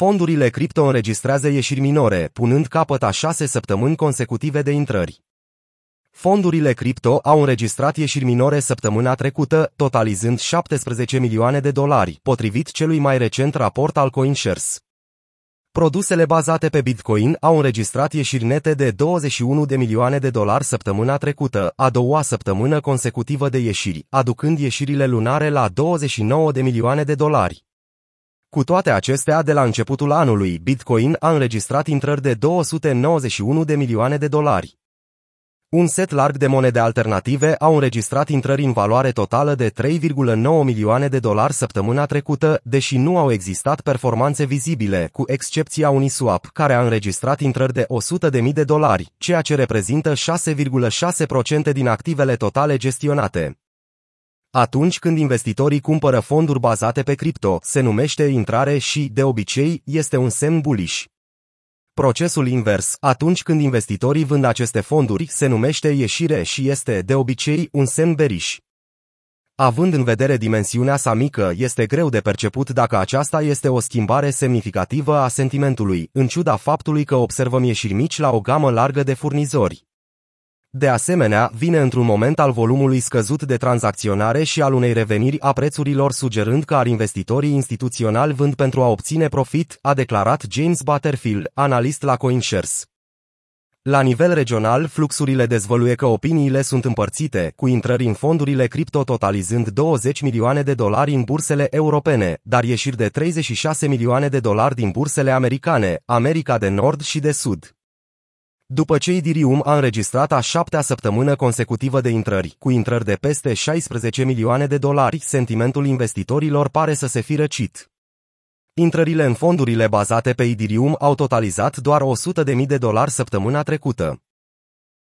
Fondurile cripto înregistrează ieșiri minore, punând capăt a șase săptămâni consecutive de intrări. Fondurile cripto au înregistrat ieșiri minore săptămâna trecută, totalizând 17 milioane de dolari, potrivit celui mai recent raport al CoinShares. Produsele bazate pe Bitcoin au înregistrat ieșiri nete de 21 de milioane de dolari săptămâna trecută, a doua săptămână consecutivă de ieșiri, aducând ieșirile lunare la 29 de milioane de dolari. Cu toate acestea, de la începutul anului, Bitcoin a înregistrat intrări de 291 de milioane de dolari. Un set larg de monede alternative au înregistrat intrări în valoare totală de 3,9 milioane de dolari săptămâna trecută, deși nu au existat performanțe vizibile, cu excepția Uniswap, care a înregistrat intrări de 100.000 de dolari, ceea ce reprezintă 6,6% din activele totale gestionate. Atunci când investitorii cumpără fonduri bazate pe cripto, se numește intrare și, de obicei, este un semn bullish. Procesul invers, atunci când investitorii vând aceste fonduri, se numește ieșire și este, de obicei, un semn bearish. Având în vedere dimensiunea sa mică, este greu de perceput dacă aceasta este o schimbare semnificativă a sentimentului, în ciuda faptului că observăm ieșiri mici la o gamă largă de furnizori. De asemenea, vine într-un moment al volumului scăzut de tranzacționare și al unei reveniri a prețurilor sugerând că ar investitorii instituționali vând pentru a obține profit, a declarat James Butterfield, analist la CoinShares. La nivel regional, fluxurile dezvăluie că opiniile sunt împărțite, cu intrări în fondurile cripto totalizând 20 milioane de dolari în bursele europene, dar ieșiri de 36 milioane de dolari din bursele americane, America de Nord și de Sud. După ce Idirium a înregistrat a șaptea săptămână consecutivă de intrări, cu intrări de peste 16 milioane de dolari, sentimentul investitorilor pare să se fi răcit. Intrările în fondurile bazate pe Idirium au totalizat doar 100.000 de dolari săptămâna trecută.